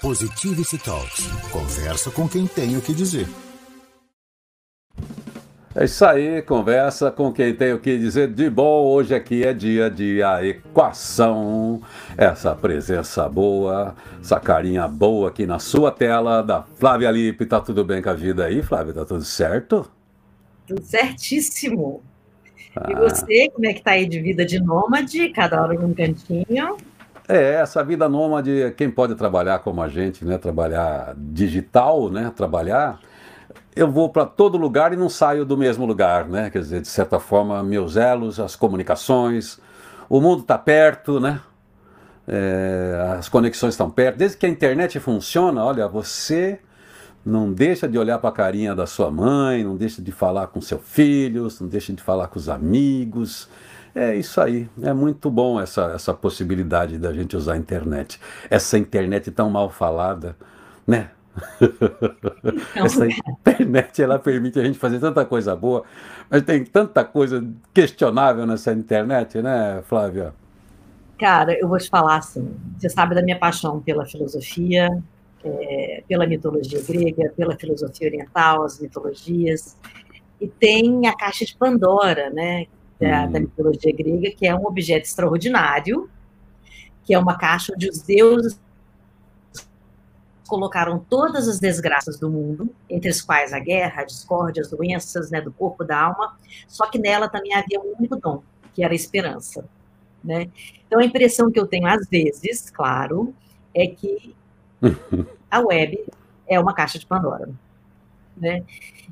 Positivity Talks. Conversa com quem tem o que dizer. É isso aí, conversa com quem tem o que dizer de bom. Hoje aqui é dia de a equação. Essa presença boa, essa carinha boa aqui na sua tela da Flávia Lipe. Tá tudo bem com a vida aí, Flávia? Tá tudo certo? Tudo certíssimo. Ah. E você, como é que tá aí de vida de nômade, cada hora num cantinho? É, essa vida nômade, quem pode trabalhar como a gente, né? Trabalhar digital, né? Trabalhar eu vou para todo lugar e não saio do mesmo lugar, né? Quer dizer, de certa forma, meus elos, as comunicações, o mundo está perto, né? É, as conexões estão perto. Desde que a internet funciona, olha, você não deixa de olhar para a carinha da sua mãe, não deixa de falar com seus filhos, não deixa de falar com os amigos. É isso aí, é muito bom essa, essa possibilidade da gente usar a internet. Essa internet tão mal falada, né? Então, Essa internet ela permite a gente fazer tanta coisa boa, mas tem tanta coisa questionável nessa internet, né, Flávia? Cara, eu vou te falar assim: você sabe da minha paixão pela filosofia, é, pela mitologia grega, pela filosofia oriental, as mitologias, e tem a caixa de Pandora, né, da, hum. da mitologia grega, que é um objeto extraordinário, que é uma caixa onde os deuses colocaram todas as desgraças do mundo, entre as quais a guerra, a discórdia, as doenças né, do corpo, da alma, só que nela também havia um único dom, que era a esperança. Né? Então, a impressão que eu tenho, às vezes, claro, é que a web é uma caixa de Pandora. Né?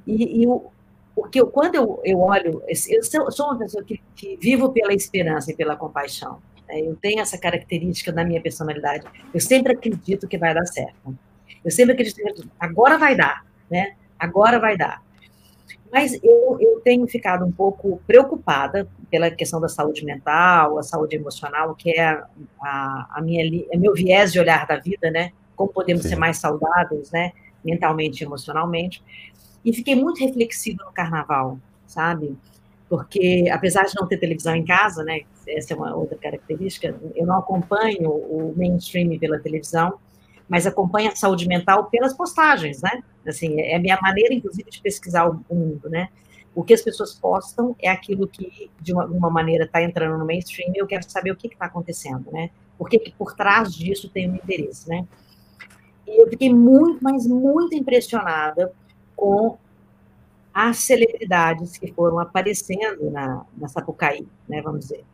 E, e o, o que eu, quando eu, eu olho, eu sou uma pessoa que, que vivo pela esperança e pela compaixão. Né? Eu tenho essa característica da minha personalidade. Eu sempre acredito que vai dar certo. Eu sempre acredito, agora vai dar, né? Agora vai dar. Mas eu, eu tenho ficado um pouco preocupada pela questão da saúde mental, a saúde emocional, que é a, a, minha, é meu viés de olhar da vida, né? Como podemos Sim. ser mais saudáveis, né? Mentalmente e emocionalmente. E fiquei muito reflexiva no carnaval, sabe? Porque, apesar de não ter televisão em casa, né? Essa é uma outra característica, eu não acompanho o mainstream pela televisão, mas acompanha a saúde mental pelas postagens, né? Assim, é a minha maneira, inclusive, de pesquisar o mundo, né? O que as pessoas postam é aquilo que, de uma, uma maneira, está entrando no mainstream e eu quero saber o que está acontecendo, né? Por que por trás disso tem um interesse, né? E eu fiquei muito, mas muito impressionada com as celebridades que foram aparecendo na, na Sapucaí, né, vamos dizer.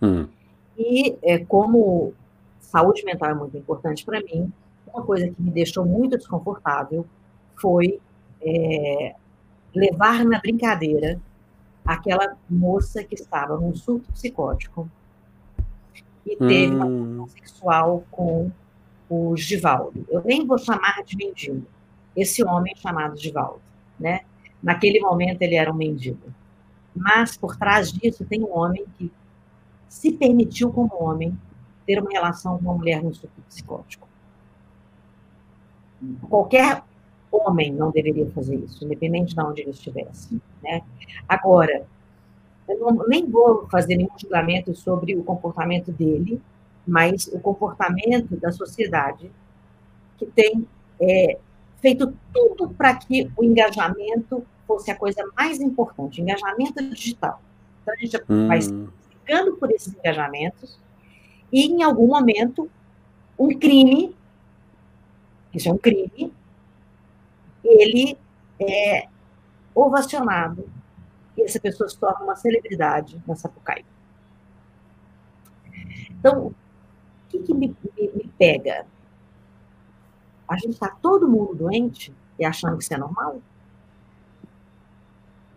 Hum. E é, como saúde mental é muito importante para mim. Uma coisa que me deixou muito desconfortável foi é, levar na brincadeira aquela moça que estava num surto psicótico e teve hum. uma relação sexual com o Givaldo. Eu nem vou chamar de mendigo. Esse homem chamado Givaldo, né? Naquele momento ele era um mendigo. Mas por trás disso tem um homem que se permitiu como homem ter uma relação com uma mulher no surto psicótico. Qualquer homem não deveria fazer isso, independente de onde ele estivesse. Né? Agora, eu não, nem vou fazer nenhum julgamento sobre o comportamento dele, mas o comportamento da sociedade que tem é, feito tudo para que o engajamento fosse a coisa mais importante, engajamento digital. Então, a gente hum. vai ficando por esses engajamentos, e em algum momento um crime, isso é um crime, ele é ovacionado e essa pessoa se torna uma celebridade na Sapucaí. Então, o que, que me, me, me, pega? A gente está todo mundo doente e achando que isso é normal?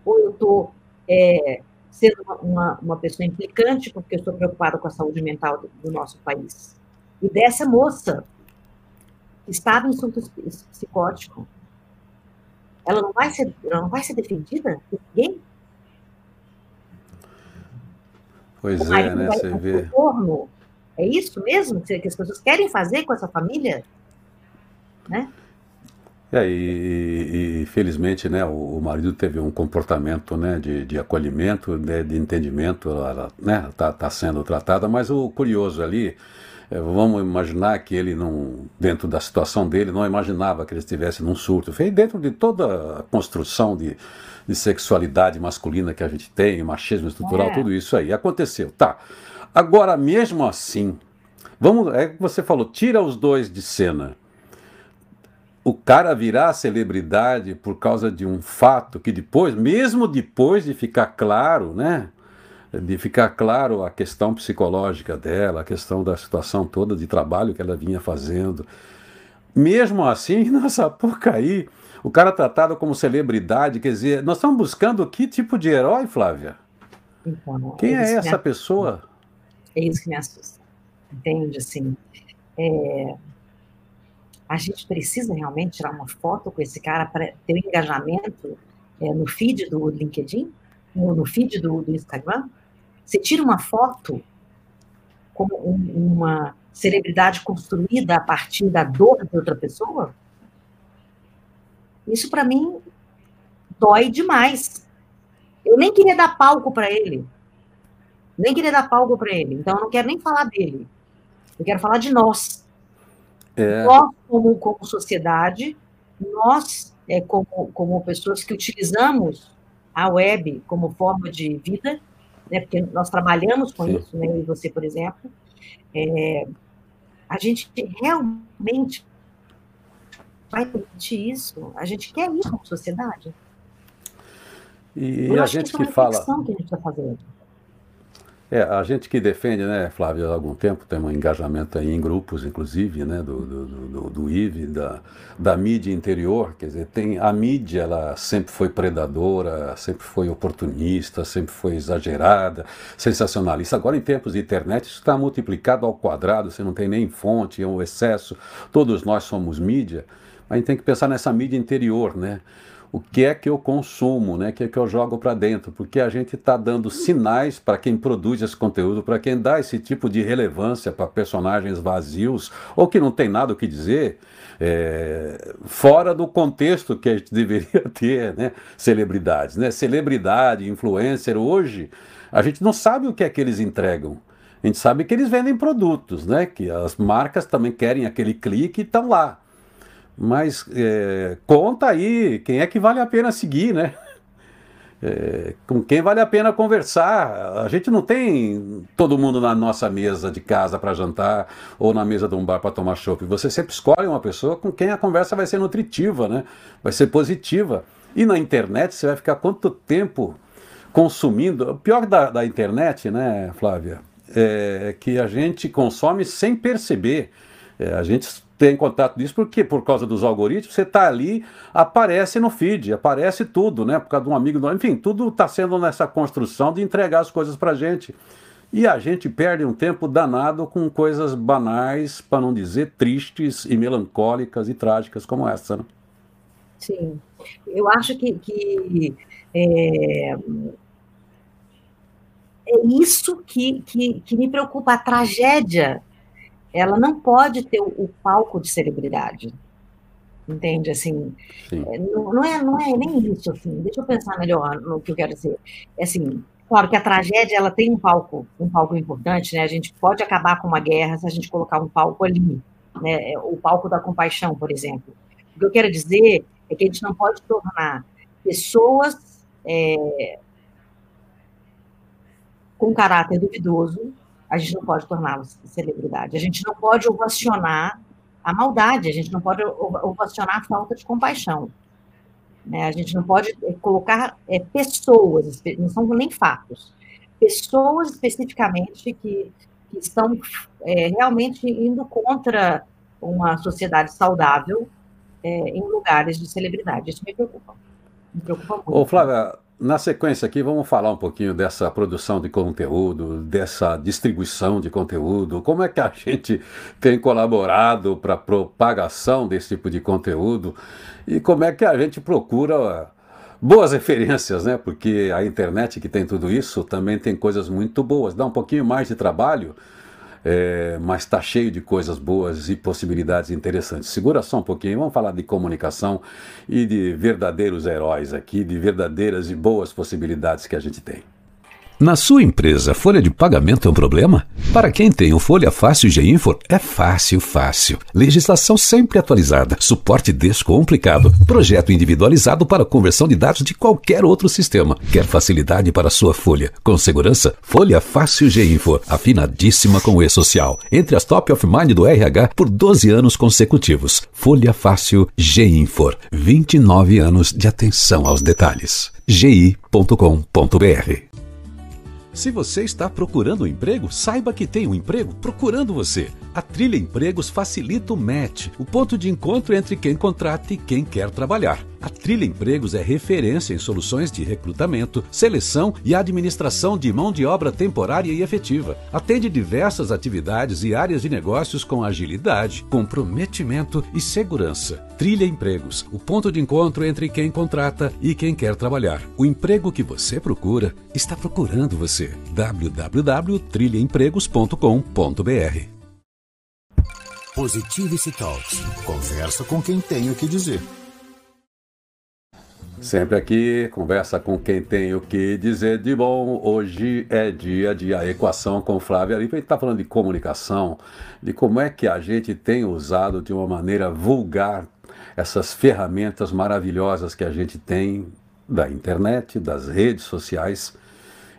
Ou eu estou é, sendo uma, uma pessoa implicante, porque estou preocupada com a saúde mental do, do nosso país. E dessa moça, que estava em surto psicótico, ela não vai ser, ela não vai ser defendida por ninguém? Pois é, né? Você vê. Retorno. É isso mesmo que as pessoas querem fazer com essa família? Né? É, e, e, felizmente, né, o, o, marido teve um comportamento, né, de, de acolhimento, né, de entendimento, ela, né, tá, tá sendo tratada, mas o curioso ali É, vamos imaginar que ele não, dentro da situação dele, não imaginava que ele estivesse num surto. Foi dentro de toda a construção de, de sexualidade masculina que a gente tem, machismo estrutural, é. tudo isso aí. Aconteceu, tá. Agora, mesmo assim, vamos, é que você falou, tira os dois de cena. O cara virar celebridade por causa de um fato que depois, mesmo depois de ficar claro, né? de ficar claro a questão psicológica dela, a questão da situação toda de trabalho que ela vinha fazendo. Mesmo assim, nessa Sapucaí, o cara tratado como celebridade, quer dizer, nós estamos buscando que tipo de herói, Flávia? Então, Quem é, é essa pessoa? É isso que me assusta. Entende? Assim, é... a gente precisa realmente tirar uma foto com esse cara para ter um engajamento é, no feed do LinkedIn? No, no feed do, do Instagram? Você tira uma foto como uma celebridade construída a partir da dor de outra pessoa? Isso para mim dói demais. Eu nem queria dar palco para ele. Nem queria dar palco para ele. Então eu não quero nem falar dele. Eu quero falar de nós. É. Nós, como, como sociedade, nós, é, como, como pessoas que utilizamos a web como forma de vida, né, porque nós trabalhamos com Sim. isso, né, e você, por exemplo, é, a gente realmente vai permitir isso? A gente quer isso como sociedade? E, a gente que, que fala. Que a gente está fazendo. É, a gente que defende, né, Flávio, há algum tempo, tem um engajamento aí em grupos, inclusive, né, do, do, do, do IVE, da, da mídia interior, quer dizer, tem, a mídia, ela sempre foi predadora, sempre foi oportunista, sempre foi exagerada, sensacionalista. Agora, em tempos de internet, isso está multiplicado ao quadrado, você não tem nem fonte, é um excesso, todos nós somos mídia, mas a gente tem que pensar nessa mídia interior, né, o que é que eu consumo, né? o que é que eu jogo para dentro, porque a gente está dando sinais para quem produz esse conteúdo, para quem dá esse tipo de relevância para personagens vazios ou que não tem nada o que dizer, é, fora do contexto que a gente deveria ter, né? celebridades. Né? Celebridade, influencer, hoje, a gente não sabe o que é que eles entregam. A gente sabe que eles vendem produtos, né? que as marcas também querem aquele clique e estão lá. Mas é, conta aí quem é que vale a pena seguir, né? É, com quem vale a pena conversar. A gente não tem todo mundo na nossa mesa de casa para jantar ou na mesa de um bar para tomar chopp. Você sempre escolhe uma pessoa com quem a conversa vai ser nutritiva, né? vai ser positiva. E na internet você vai ficar quanto tempo consumindo? O pior da, da internet, né, Flávia, é que a gente consome sem perceber. É, a gente tem contato disso, porque por causa dos algoritmos, você está ali, aparece no feed, aparece tudo, né? Por causa de um amigo, enfim, tudo está sendo nessa construção de entregar as coisas para gente. E a gente perde um tempo danado com coisas banais, para não dizer tristes e melancólicas e trágicas como essa. Né? Sim, eu acho que, que é, é isso que, que, que me preocupa, a tragédia ela não pode ter o, o palco de celebridade. Entende? Assim, é, não, não, é, não é nem isso, assim. Deixa eu pensar melhor no que eu quero dizer. É assim, claro que a tragédia ela tem um palco, um palco importante, né? A gente pode acabar com uma guerra se a gente colocar um palco ali, né? O palco da compaixão, por exemplo. O que eu quero dizer é que a gente não pode tornar pessoas é, com caráter duvidoso a gente não pode torná-lo celebridade. A gente não pode ovacionar a maldade, a gente não pode ovacionar a falta de compaixão. Né? A gente não pode eh, colocar é, pessoas, não são nem fatos, pessoas especificamente que, que estão é, realmente indo contra uma sociedade saudável é, em lugares de celebridade. Isso me preocupa. Me preocupa muito. Ô, Flávia, na sequência aqui, vamos falar um pouquinho dessa produção de conteúdo, dessa distribuição de conteúdo, como é que a gente tem colaborado para a propagação desse tipo de conteúdo? E como é que a gente procura boas referências, né? Porque a internet que tem tudo isso também tem coisas muito boas, dá um pouquinho mais de trabalho, é, mas está cheio de coisas boas e possibilidades interessantes. Segura só um pouquinho, vamos falar de comunicação e de verdadeiros heróis aqui, de verdadeiras e boas possibilidades que a gente tem. Na sua empresa, folha de pagamento é um problema? Para quem tem o Folha Fácil G-Info, é fácil, fácil. Legislação sempre atualizada, suporte descomplicado, projeto individualizado para conversão de dados de qualquer outro sistema. Quer facilidade para sua folha? Com segurança? Folha Fácil G-Info, afinadíssima com o E-Social. Entre as top of mind do RH por 12 anos consecutivos. Folha Fácil G-Info, 29 anos de atenção aos detalhes. gi.com.br se você está procurando um emprego, saiba que tem um emprego procurando você. A Trilha Empregos facilita o match, o ponto de encontro entre quem contrata e quem quer trabalhar. A Trilha Empregos é referência em soluções de recrutamento, seleção e administração de mão de obra temporária e efetiva. Atende diversas atividades e áreas de negócios com agilidade, comprometimento e segurança. Trilha Empregos, o ponto de encontro entre quem contrata e quem quer trabalhar. O emprego que você procura está procurando você. www.trilhaempregos.com.br Positivity Talks. Conversa com quem tem o que dizer. Sempre aqui, conversa com quem tem o que dizer de bom. Hoje é dia de a equação com Flávia Lipa. A gente está falando de comunicação, de como é que a gente tem usado de uma maneira vulgar essas ferramentas maravilhosas que a gente tem da internet, das redes sociais.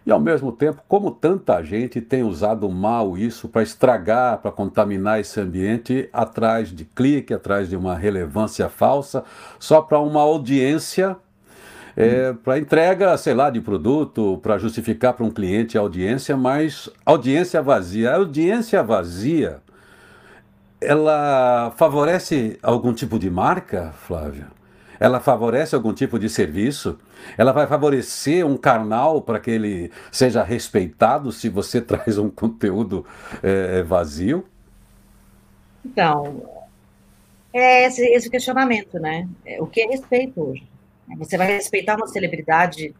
E ao mesmo tempo, como tanta gente tem usado mal isso para estragar, para contaminar esse ambiente atrás de clique, atrás de uma relevância falsa, só para uma audiência é, para entrega, sei lá, de produto, para justificar para um cliente a audiência, mas audiência vazia. A audiência vazia, ela favorece algum tipo de marca, Flávia? Ela favorece algum tipo de serviço? Ela vai favorecer um canal para que ele seja respeitado se você traz um conteúdo é, vazio? Então, é esse, esse questionamento, né? É, o que é respeito hoje? Você vai respeitar uma celebridade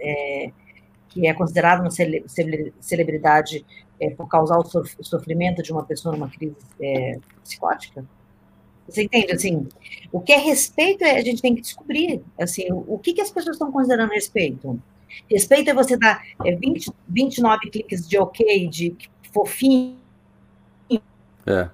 é, que é considerada uma cele celebridade é, por causar o, o, sofrimento de uma pessoa numa crise é, psicótica? Você entende? Assim, o que é respeito é, a gente tem que descobrir. Assim, o, que, que as pessoas estão considerando respeito? Respeito é você dar é, 20, 29 cliques de ok, de fofinho. É.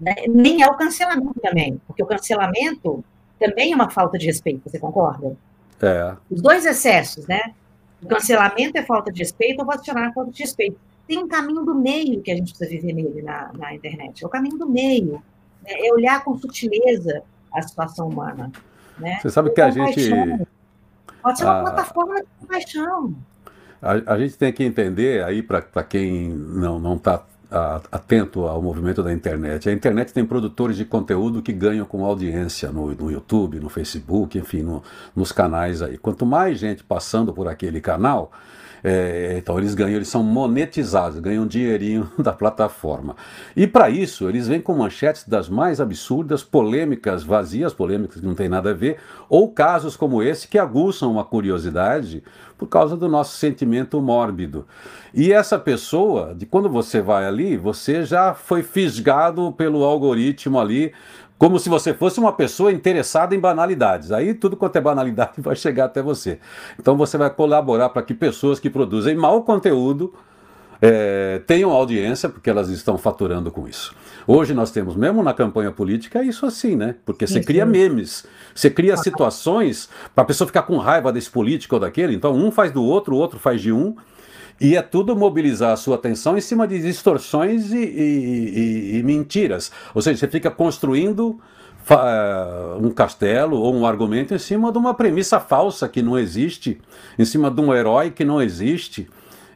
Né? Nem é o cancelamento também, porque o cancelamento também é uma falta de respeito, você concorda? É. Os dois excessos, né? O cancelamento é falta de respeito, o vacinar é falta de respeito. Tem um caminho do meio que a gente precisa viver nele na, na internet. É o caminho do meio. Né? É olhar com sutileza a situação humana. Né? Você sabe que a gente. Pode ser uma a... plataforma de compaixão. A, a, gente tem que entender aí, para quem não está atento ao movimento da internet. A internet tem produtores de conteúdo que ganham com audiência no, no YouTube, no Facebook, enfim, no, nos canais aí. Quanto mais gente passando por aquele canal, é, então eles ganham, eles são monetizados, ganham dinheirinho da plataforma. E para isso, eles vêm com manchetes das mais absurdas, polêmicas vazias, polêmicas que não tem nada a ver, ou casos como esse que aguçam uma curiosidade por causa do nosso sentimento mórbido. E essa pessoa, de quando você vai ali, você já foi fisgado pelo algoritmo ali, como se você fosse uma pessoa interessada em banalidades. Aí tudo quanto é banalidade vai chegar até você. Então você vai colaborar para que pessoas que produzem mau conteúdo é, tenham audiência, porque elas estão faturando com isso. Hoje nós temos, mesmo na campanha política, isso assim, né? Porque você cria memes, você cria situações para a pessoa ficar com raiva desse político ou daquele. Então um faz do outro, o outro faz de um. E é tudo mobilizar a sua atenção em cima de distorções e, e, e, e mentiras. Ou seja, você fica construindo um castelo ou um argumento em cima de uma premissa falsa que não existe, em cima de um herói que não existe.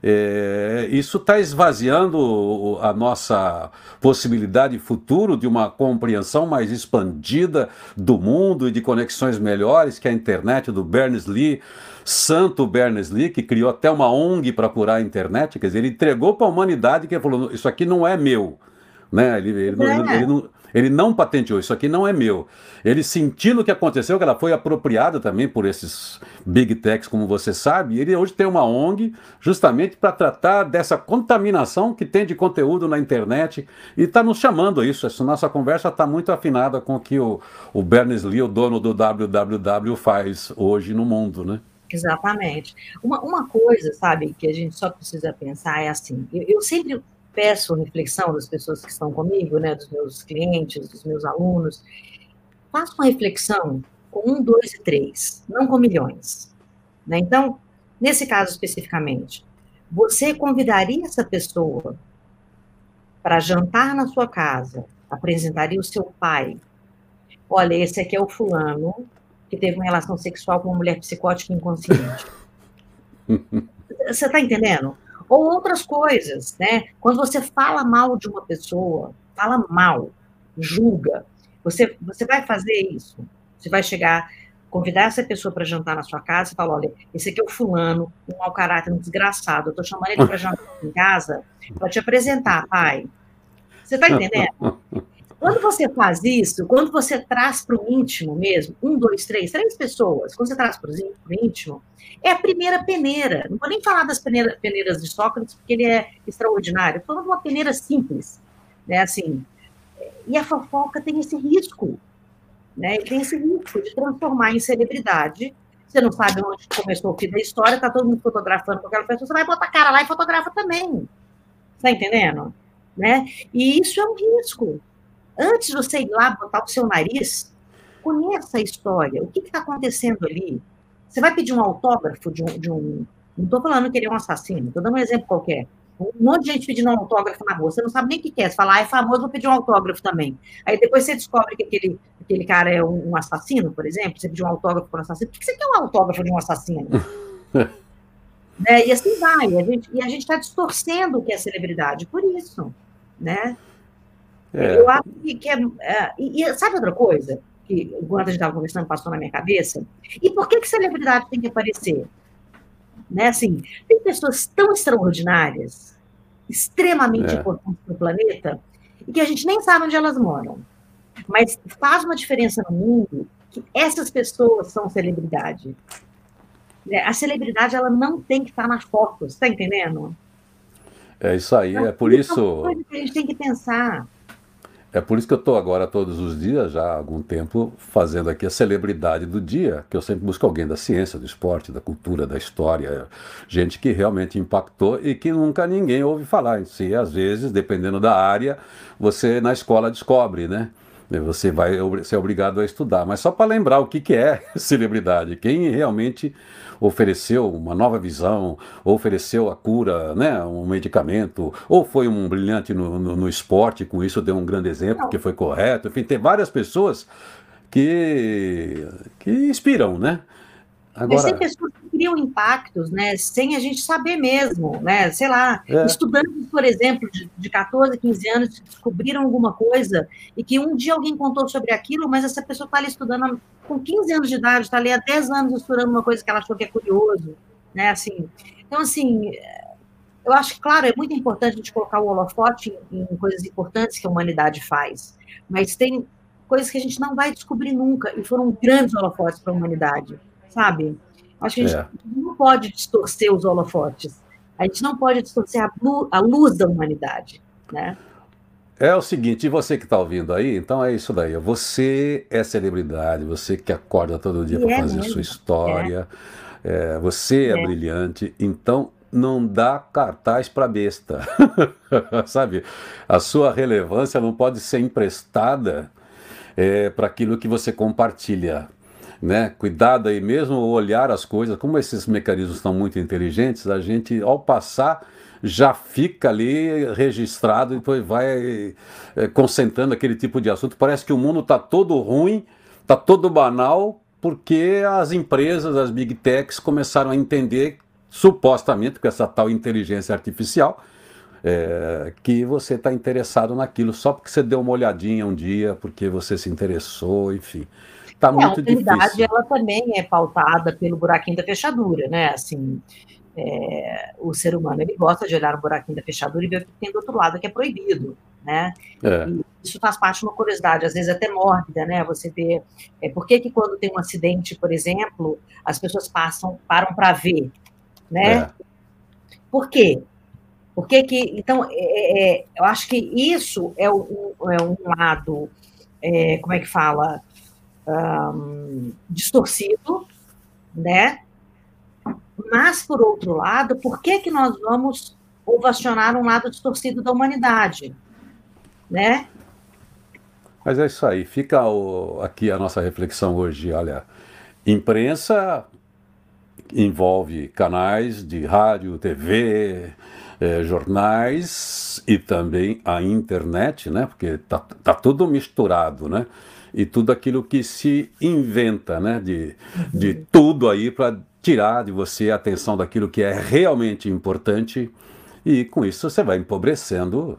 É, isso está esvaziando a nossa possibilidade futuro de uma compreensão mais expandida do mundo e de conexões melhores que a internet do Berners-Lee, santo Berners-Lee, que criou até uma ONG para curar a internet, quer dizer, ele entregou para a humanidade que falou, isso aqui não é meu. Né? Ele, ele, é. ele, ele não, ele não patenteou, isso aqui não é meu. Ele sentindo o que aconteceu, que ela foi apropriada também por esses big techs, como você sabe, ele hoje tem uma ONG justamente para tratar dessa contaminação que tem de conteúdo na internet e está nos chamando isso. Essa nossa conversa está muito afinada com o que o, o Berners-Lee, o dono do www, faz hoje no mundo, né? Exatamente. Uma, uma coisa, sabe, que a gente só precisa pensar é assim: eu, eu sempre peço reflexão das pessoas que estão comigo, né, dos meus clientes, dos meus alunos. Faça uma reflexão com um, dois e três, não com milhões. Né? Então, nesse caso especificamente, você convidaria essa pessoa para jantar na sua casa, apresentaria o seu pai. Olha, esse aqui é o fulano que teve uma relação sexual com uma mulher psicótica inconsciente. Você está entendendo? Ou outras coisas, né? Quando você fala mal de uma pessoa, fala mal, julga, você, você vai fazer isso. Você vai chegar, convidar essa pessoa para jantar na sua casa e falar: olha, esse aqui é o fulano, um mau caráter, um desgraçado. Eu estou chamando ele para jantar em casa para te apresentar, pai. Você está entendendo? Quando você faz isso, quando você traz para o íntimo mesmo, um, dois, três, três pessoas, quando você traz para o íntimo, é a primeira peneira. Não vou nem falar das peneiras, peneiras de Sócrates, porque ele é extraordinário. Estou falando de uma peneira simples. Né, assim, e a fofoca tem esse risco. Né, tem esse risco de transformar em celebridade. Você não sabe onde começou o fim da história, está todo mundo fotografando com aquela pessoa, você vai botar a cara lá e fotografa também. Está entendendo? Né? E isso é um risco. Antes de você ir lá botar o seu nariz, conheça a história, o que está acontecendo ali. Você vai pedir um autógrafo de um. De um não estou falando que ele é um assassino, estou dando um exemplo qualquer. Um monte de gente pedindo um autógrafo na rua, você não sabe nem o que é. Você fala, ah, é famoso, vou pedir um autógrafo também. Aí depois você descobre que aquele, aquele cara é um, assassino, por exemplo, você pediu um autógrafo para um assassino. Por que você quer um autógrafo de um assassino? né? E assim vai. A gente, e a gente está distorcendo o que é celebridade por isso. Né? É. Eu acho que, é, é e, sabe outra coisa que enquanto a gente estava conversando passou na minha cabeça? E por que que celebridade tem que aparecer? Né, assim, tem pessoas tão extraordinárias, extremamente é. importantes para o planeta, e que a gente nem sabe onde elas moram. Mas faz uma diferença no mundo que essas pessoas são celebridade. Né, a celebridade ela não tem que estar na foto, está entendendo? É isso aí, então, é por isso. É uma coisa que a gente tem que pensar. É por isso que eu estou agora todos os dias, já há algum tempo, fazendo aqui a celebridade do dia, que eu sempre busco alguém da ciência, do esporte, da cultura, da história, gente que realmente impactou e que nunca ninguém ouve falar em si. Às vezes, dependendo da área, você na escola descobre, né? Você vai ser obrigado a estudar. Mas só para lembrar o que, que é celebridade, quem realmente ofereceu uma nova visão, ofereceu a cura, né, um medicamento, ou foi um brilhante no, no, no esporte, com isso deu um grande exemplo, que foi correto. Enfim, tem várias pessoas que, que inspiram, né? Agora... Mas tem pessoas que criam impactos, né, sem a gente saber mesmo, né, sei lá, é. estudantes, por exemplo, de, de 14, 15 anos, descobriram alguma coisa e que um dia alguém contou sobre aquilo, mas essa pessoa está ali estudando com 15 anos de idade, está ali há 10 anos estudando uma coisa que ela achou que é curioso, né, assim. Então, assim, eu acho que, claro, é muito importante a gente colocar o holofote em, em coisas importantes que a humanidade faz, mas tem coisas que a gente não vai descobrir nunca, e foram grandes holofotes para a humanidade sabe? Acho que a gente é. não pode distorcer os holofotes. A gente não pode distorcer a luz, a luz da humanidade, né? É o seguinte, e você que está ouvindo aí, então é isso daí. Você é celebridade, você que acorda todo dia para é fazer mesmo. sua história, é. É, você é, é, brilhante, então não dá cartaz para besta, sabe? A sua relevância não pode ser emprestada é, para aquilo que você compartilha né? Cuidado aí mesmo, olhar as coisas, como esses mecanismos estão muito inteligentes, a gente, ao passar, já fica ali registrado e depois vai é, concentrando aquele tipo de assunto. Parece que o mundo está todo ruim, está todo banal, porque as empresas, as big techs, começaram a entender, supostamente, com essa tal inteligência artificial, é, que você está interessado naquilo só porque você deu uma olhadinha um dia, porque você se interessou, enfim. Tá é, muito a realidade ela também é pautada pelo buraquinho da fechadura, né? Assim, é, o ser humano ele gosta de olhar no buraquinho da fechadura e ver o que tem do outro lado que é proibido, né? É. isso faz parte de uma curiosidade, às vezes até mórbida, né? Você vê é, por que, que quando tem um acidente, por exemplo, as pessoas passam param para ver, né? É. Por quê? Por que que então é, é, é, eu acho que isso é um, é um lado como é que fala um, distorcido, né? Mas, por outro lado, por que, que nós vamos ovacionar um lado distorcido da humanidade? Né? Mas é isso aí. Fica o, aqui a nossa reflexão hoje. Olha, imprensa envolve canais de rádio, TV, eh, jornais e também a internet, né? Porque tá, tá tudo misturado, né? E tudo aquilo que se inventa, né? De, de tudo aí para tirar de você a atenção daquilo que é realmente importante e com isso você vai empobrecendo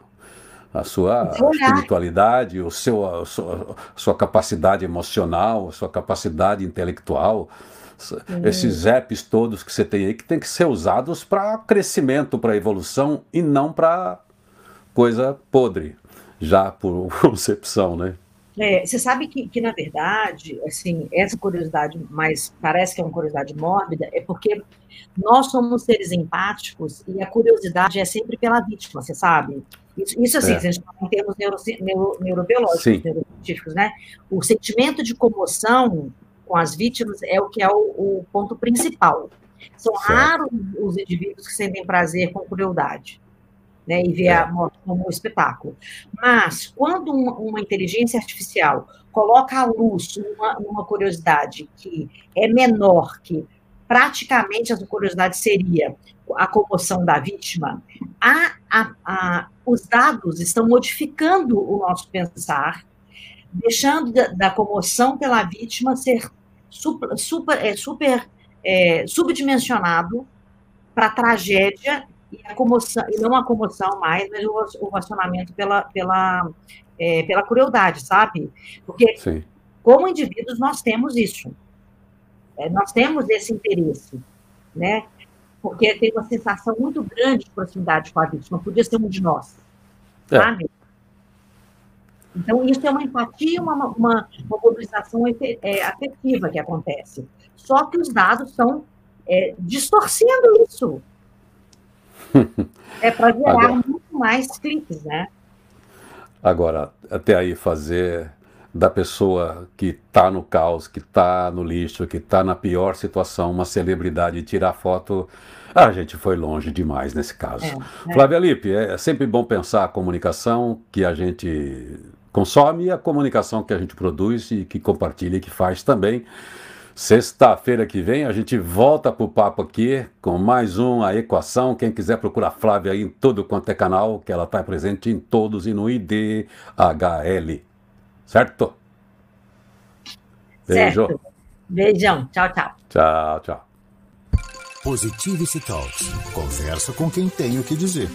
a sua espiritualidade, o seu, a sua, a sua capacidade emocional, a sua capacidade intelectual, esses apps todos que você tem aí que tem que ser usados para crescimento, para evolução e não para coisa podre, já por concepção, né? É, você sabe que, que, na verdade, assim, essa curiosidade, mas parece que é uma curiosidade mórbida, é porque nós somos seres empáticos e a curiosidade é sempre pela vítima, você sabe? Isso, isso assim, é. a gente fala em termos neuro, neuro, neurobiológicos, Sim. neurocientíficos, né? O sentimento de comoção com as vítimas é o que é o, o ponto principal. São certo. raros os indivíduos que sentem prazer com crueldade né, e ver é. a morte como um espetáculo. Mas, quando uma, uma inteligência artificial coloca à luz uma, uma, curiosidade que é menor, que praticamente essa curiosidade seria a comoção da vítima, a, a, a, os dados estão modificando o nosso pensar, deixando da, da comoção pela vítima ser super, super, é, super é, subdimensionado para a tragédia e a comoção, e não a comoção mais, mas o ovacionamento pela, pela, é, pela crueldade, sabe? Porque, Sim. como indivíduos, nós temos isso. É, nós temos esse interesse, né? Porque tem uma sensação muito grande de proximidade com a vítima, podia ser um de nós, é. sabe? Então, isso é uma empatia, uma, uma, uma mobilização é, afetiva que acontece. Só que os dados estão é, distorcendo isso é para gerar agora, muito mais cliques, né? Agora, até aí fazer da pessoa que está no caos, que está no lixo, que está na pior situação, uma celebridade tirar foto, a gente foi longe demais nesse caso. É, é. Flávia Lippe, é sempre bom pensar a comunicação que a gente consome e a comunicação que a gente produz e que compartilha e que faz também. Sexta-feira que vem a gente volta pro papo aqui com mais um A Equação. Quem quiser procurar Flávia aí em todo quanto é canal, que ela está presente em todos e no IDHL. Certo? Beijo. Certo. Beijão. Tchau, tchau. Tchau, tchau. Positivity Talks. Conversa com quem tem o que dizer.